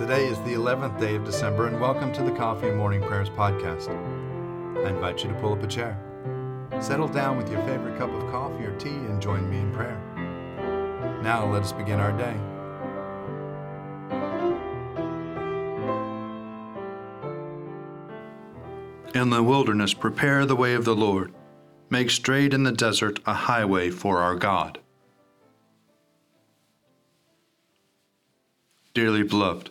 Today is the 11th day of December, and welcome to the Coffee and Morning Prayers podcast. I invite you to pull up a chair, settle down with your favorite cup of coffee or tea, and join me in prayer. Now, let us begin our day. In the wilderness, prepare the way of the Lord. Make straight in the desert a highway for our God. Dearly beloved,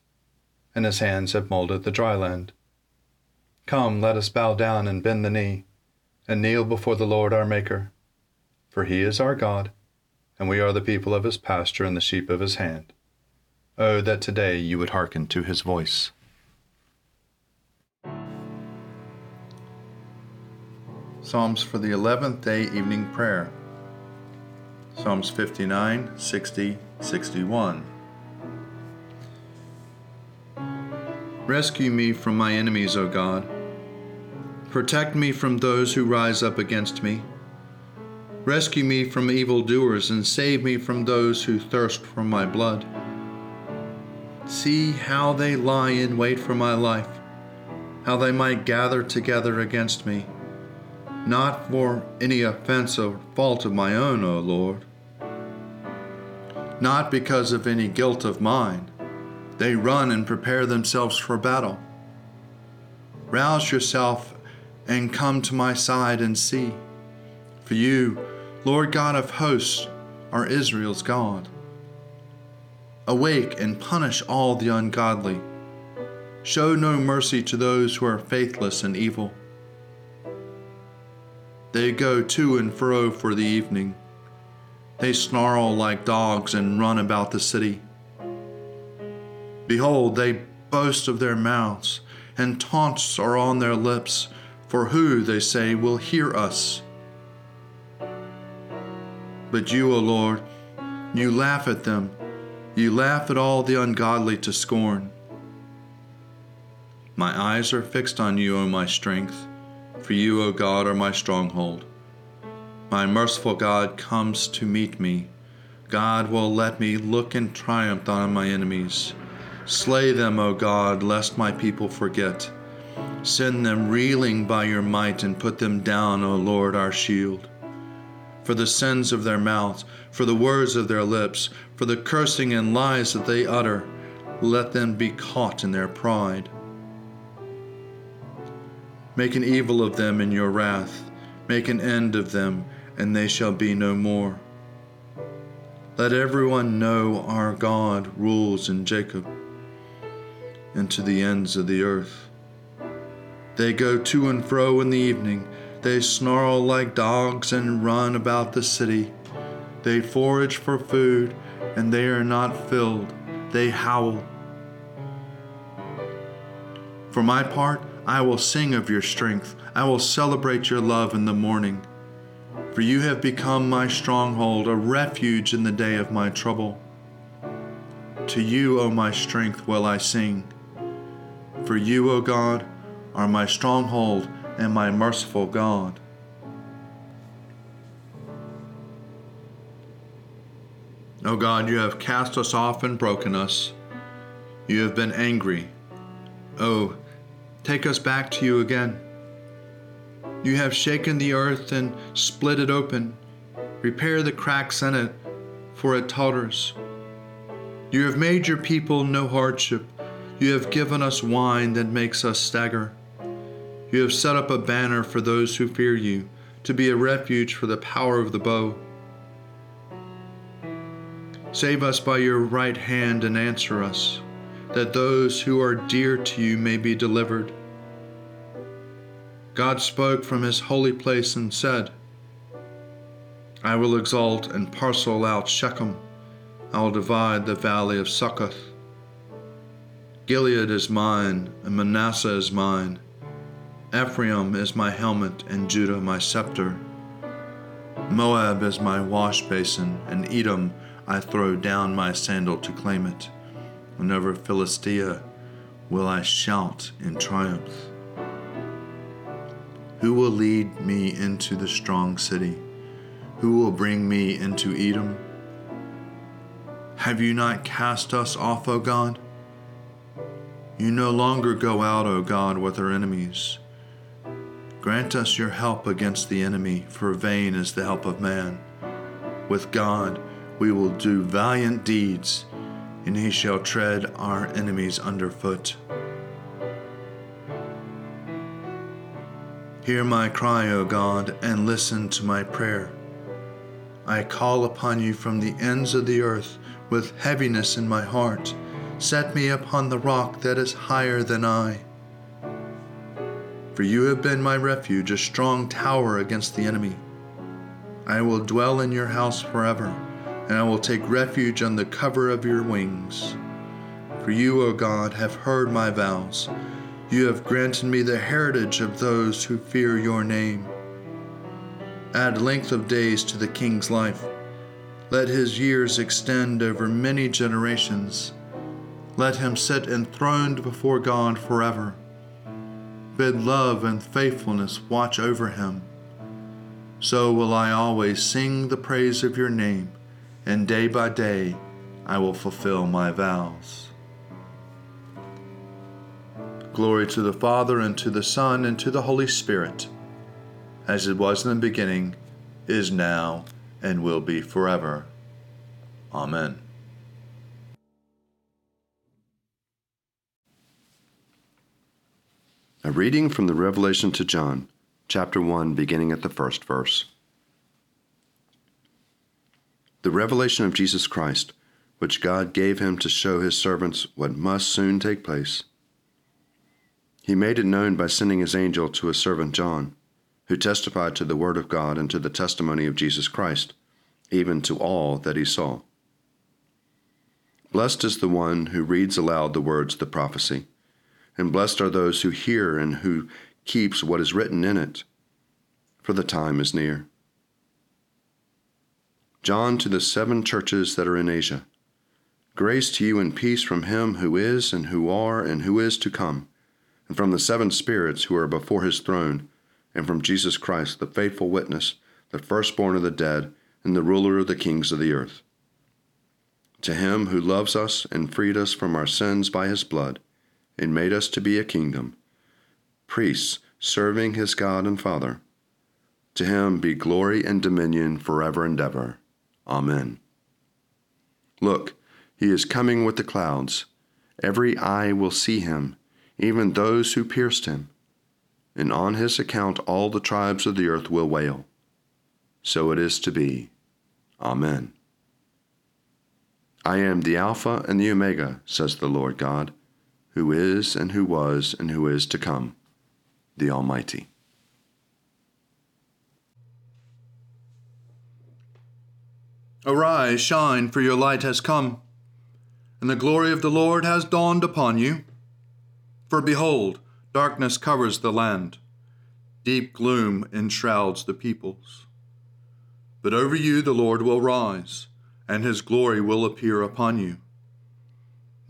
and his hands have molded the dry land. Come, let us bow down and bend the knee, and kneel before the Lord our Maker. For he is our God and we are the people of his pasture and the sheep of his hand. Oh, that today you would hearken to his voice. Psalms for the 11th day evening prayer. Psalms 59, 60, 61. Rescue me from my enemies, O God. Protect me from those who rise up against me. Rescue me from evildoers and save me from those who thirst for my blood. See how they lie in wait for my life, how they might gather together against me, not for any offense or fault of my own, O Lord. Not because of any guilt of mine. They run and prepare themselves for battle. Rouse yourself and come to my side and see. For you, Lord God of hosts, are Israel's God. Awake and punish all the ungodly. Show no mercy to those who are faithless and evil. They go to and fro for the evening. They snarl like dogs and run about the city. Behold, they boast of their mouths, and taunts are on their lips. For who, they say, will hear us? But you, O Lord, you laugh at them. You laugh at all the ungodly to scorn. My eyes are fixed on you, O my strength, for you, O God, are my stronghold. My merciful God comes to meet me. God will let me look in triumph on my enemies. Slay them, O God, lest my people forget. Send them reeling by your might and put them down, O Lord, our shield for the sins of their mouths, for the words of their lips, for the cursing and lies that they utter. Let them be caught in their pride. Make an evil of them in your wrath, make an end of them, and they shall be no more. Let everyone know our God rules in Jacob and to the ends of the earth. They go to and fro in the evening. They snarl like dogs and run about the city. They forage for food, and they are not filled. They howl. For my part, I will sing of your strength. I will celebrate your love in the morning. For you have become my stronghold, a refuge in the day of my trouble. To you, O my strength, will I sing. For you, O God, are my stronghold and my merciful God. O God, you have cast us off and broken us. You have been angry. Oh, take us back to you again. You have shaken the earth and split it open. Repair the cracks in it, for it totters. You have made your people no hardship. You have given us wine that makes us stagger. You have set up a banner for those who fear you, to be a refuge for the power of the bow. Save us by your right hand and answer us, that those who are dear to you may be delivered. God spoke from his holy place and said, I will exalt and parcel out Shechem. I will divide the valley of Succoth. Gilead is mine, and Manasseh is mine. Ephraim is my helmet, and Judah my scepter. Moab is my wash basin, and Edom I throw down my sandal to claim it. And over Philistia will I shout in triumph. Who will lead me into the strong city? Who will bring me into Edom? Have you not cast us off, O God? You no longer go out, O God, with our enemies. Grant us your help against the enemy, for vain is the help of man. With God we will do valiant deeds, and he shall tread our enemies underfoot. Hear my cry, O God, and listen to my prayer. I call upon you from the ends of the earth with heaviness in my heart. Set me upon the rock that is higher than I. For you have been my refuge, a strong tower against the enemy. I will dwell in your house forever, and I will take refuge on the cover of your wings. For you, O God, have heard my vows. You have granted me the heritage of those who fear your name. Add length of days to the king's life. Let his years extend over many generations. Let him sit enthroned before God forever bid love and faithfulness watch over him. So will I always sing the praise of your name, and day by day I will fulfill my vows. Glory to the Father, and to the Son, and to the Holy Spirit, as it was in the beginning, is now, and will be forever. Amen. A reading from the Revelation to John, chapter 1, beginning at the first verse. The revelation of Jesus Christ, which God gave him to show his servants what must soon take place. He made it known by sending his angel to his servant John, who testified to the word of God and to the testimony of Jesus Christ, even to all that he saw. Blessed is the one who reads aloud the words of the prophecy and blessed are those who hear and who keeps what is written in it, for the time is near. John to the seven churches that are in Asia. Grace to you and peace from him who is, and who are, and who is to come, and from the seven spirits who are before his throne, and from Jesus Christ, the faithful witness, the firstborn of the dead, and the ruler of the kings of the earth. To him who loves us and freed us from our sins by his blood, and made us to be a kingdom, priests serving his God and Father. To him be glory and dominion forever and ever. Amen. Look, he is coming with the clouds. Every eye will see him, even those who pierced him. And on his account all the tribes of the earth will wail. So it is to be. Amen. I am the Alpha and the Omega, says the Lord God who is, and who was, and who is to come, the Almighty. Arise, shine, for your light has come, and the glory of the Lord has dawned upon you. For behold, darkness covers the land, deep gloom enshrouds the peoples. But over you the Lord will rise, and his glory will appear upon you.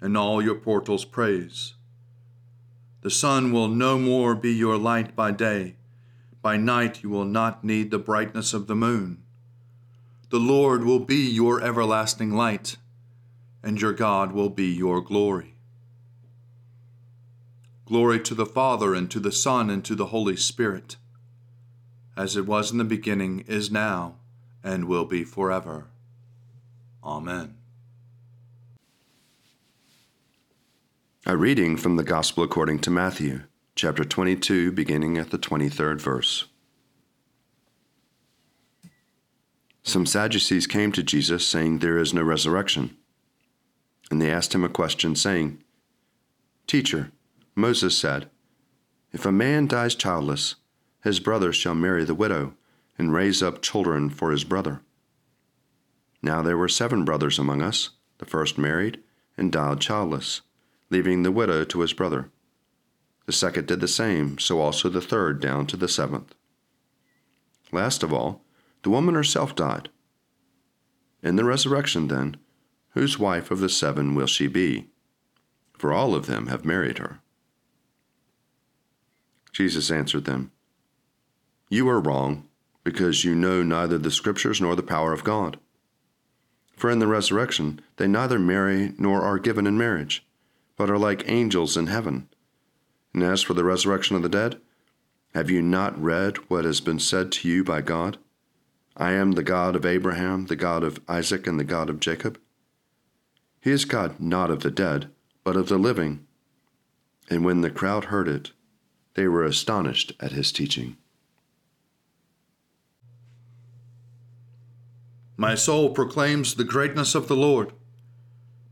and all your portals praise. The sun will no more be your light by day by night you will not need the brightness of the moon. The Lord will be your everlasting light, and your God will be your glory. Glory to the Father, and to the Son, and to the Holy Spirit, as it was in the beginning, is now, and will be forever. Amen. A reading from the Gospel according to Matthew chapter 22, beginning at the 23rd verse. Some Sadducees came to Jesus, saying, There is no resurrection. And they asked him a question, saying, Teacher, Moses said, If a man dies childless, his brother shall marry the widow and raise up children for his brother. Now there were seven brothers among us. The first married and died childless, leaving the widow to his brother. The second did the same, so also the third down to the seventh. Last of all, the woman herself died. In the resurrection, then, whose wife of the seven will she be? For all of them have married her. Jesus answered them, You are wrong, because you know neither the Scriptures nor the power of God. For in the resurrection they neither marry nor are given in marriage, but are like angels in heaven. And as for the resurrection of the dead, have you not read what has been said to you by God? I am the God of Abraham, the God of Isaac, and the God of Jacob. He is God not of the dead, but of the living. And when the crowd heard it, they were astonished at his teaching. My soul proclaims the greatness of the Lord.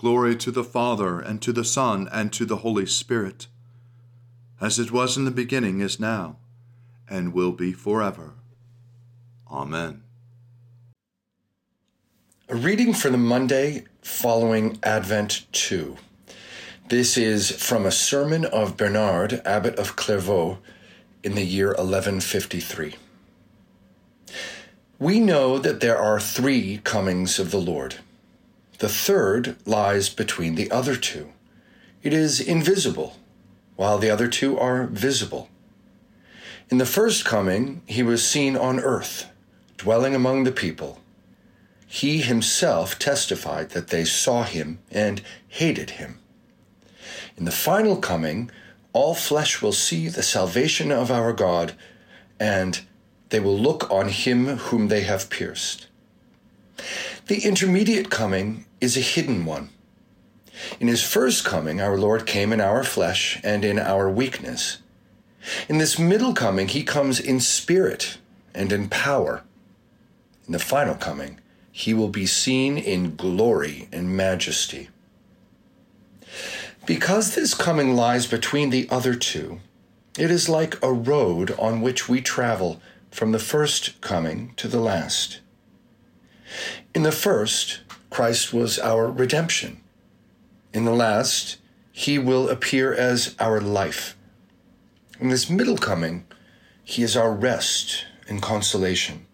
Glory to the Father, and to the Son, and to the Holy Spirit as it was in the beginning, is now, and will be forever. Amen. A reading for the Monday following Advent 2. This is from a sermon of Bernard, abbot of Clairvaux, in the year 1153. We know that there are three comings of the Lord. The third lies between the other two. It is invisible while the other two are visible. In the first coming, he was seen on earth, dwelling among the people. He himself testified that they saw him and hated him. In the final coming, all flesh will see the salvation of our God, and they will look on him whom they have pierced. The intermediate coming is a hidden one. In his first coming, our Lord came in our flesh and in our weakness. In this middle coming, he comes in spirit and in power. In the final coming, he will be seen in glory and majesty. Because this coming lies between the other two, it is like a road on which we travel from the first coming to the last. In the first, Christ was our redemption. In the last, he will appear as our life. In this middle coming, he is our rest and consolation.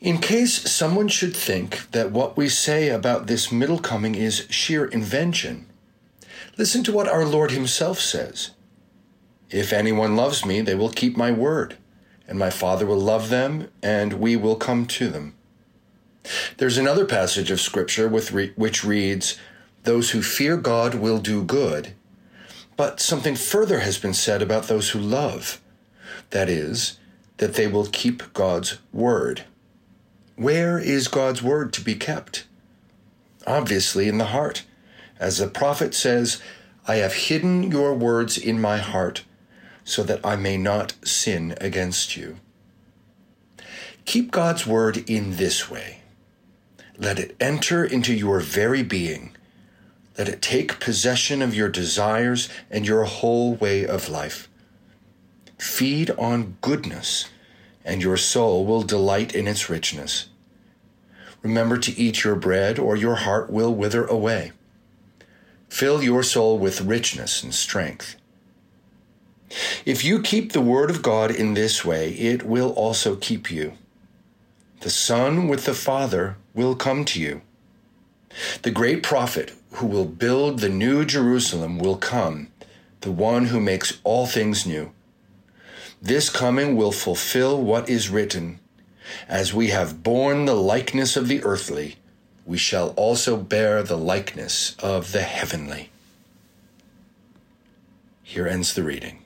In case someone should think that what we say about this middle coming is sheer invention, listen to what our Lord Himself says If anyone loves me, they will keep my word, and my Father will love them, and we will come to them. There's another passage of Scripture which reads, Those who fear God will do good. But something further has been said about those who love. That is, that they will keep God's word. Where is God's word to be kept? Obviously, in the heart. As the prophet says, I have hidden your words in my heart so that I may not sin against you. Keep God's word in this way. Let it enter into your very being. Let it take possession of your desires and your whole way of life. Feed on goodness and your soul will delight in its richness. Remember to eat your bread, or your heart will wither away. Fill your soul with richness and strength. If you keep the word of God in this way, it will also keep you. The Son with the Father will come to you. The great prophet who will build the new Jerusalem will come, the one who makes all things new. This coming will fulfill what is written As we have borne the likeness of the earthly, we shall also bear the likeness of the heavenly. Here ends the reading.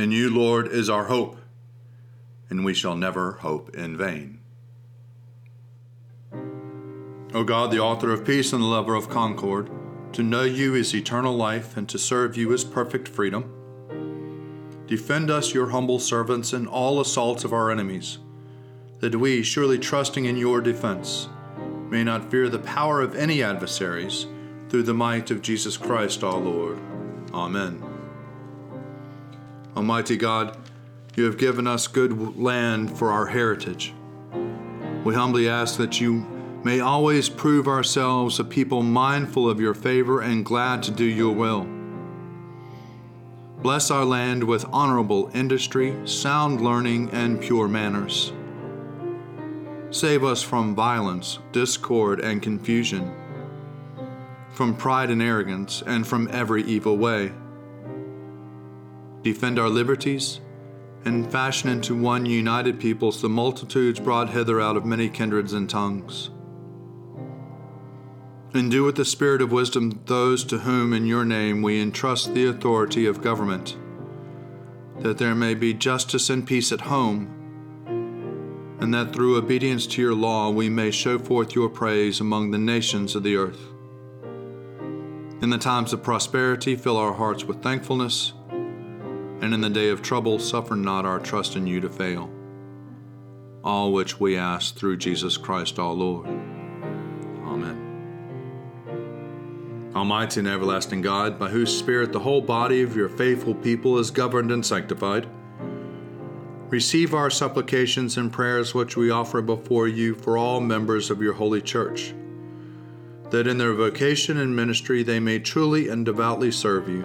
In you, Lord, is our hope, and we shall never hope in vain. O God, the author of peace and the lover of concord, to know you is eternal life, and to serve you is perfect freedom. Defend us, your humble servants, in all assaults of our enemies, that we, surely trusting in your defense, may not fear the power of any adversaries, through the might of Jesus Christ our Lord. Amen. Almighty God, you have given us good land for our heritage. We humbly ask that you may always prove ourselves a people mindful of your favor and glad to do your will. Bless our land with honorable industry, sound learning, and pure manners. Save us from violence, discord, and confusion, from pride and arrogance, and from every evil way. Defend our liberties, and fashion into one united peoples the multitudes brought hither out of many kindreds and tongues. And do with the spirit of wisdom those to whom in your name we entrust the authority of government, that there may be justice and peace at home, and that through obedience to your law we may show forth your praise among the nations of the earth. In the times of prosperity, fill our hearts with thankfulness, and in the day of trouble, suffer not our trust in you to fail. All which we ask through Jesus Christ our Lord. Amen. Almighty and everlasting God, by whose Spirit the whole body of your faithful people is governed and sanctified, receive our supplications and prayers which we offer before you for all members of your holy church, that in their vocation and ministry they may truly and devoutly serve you,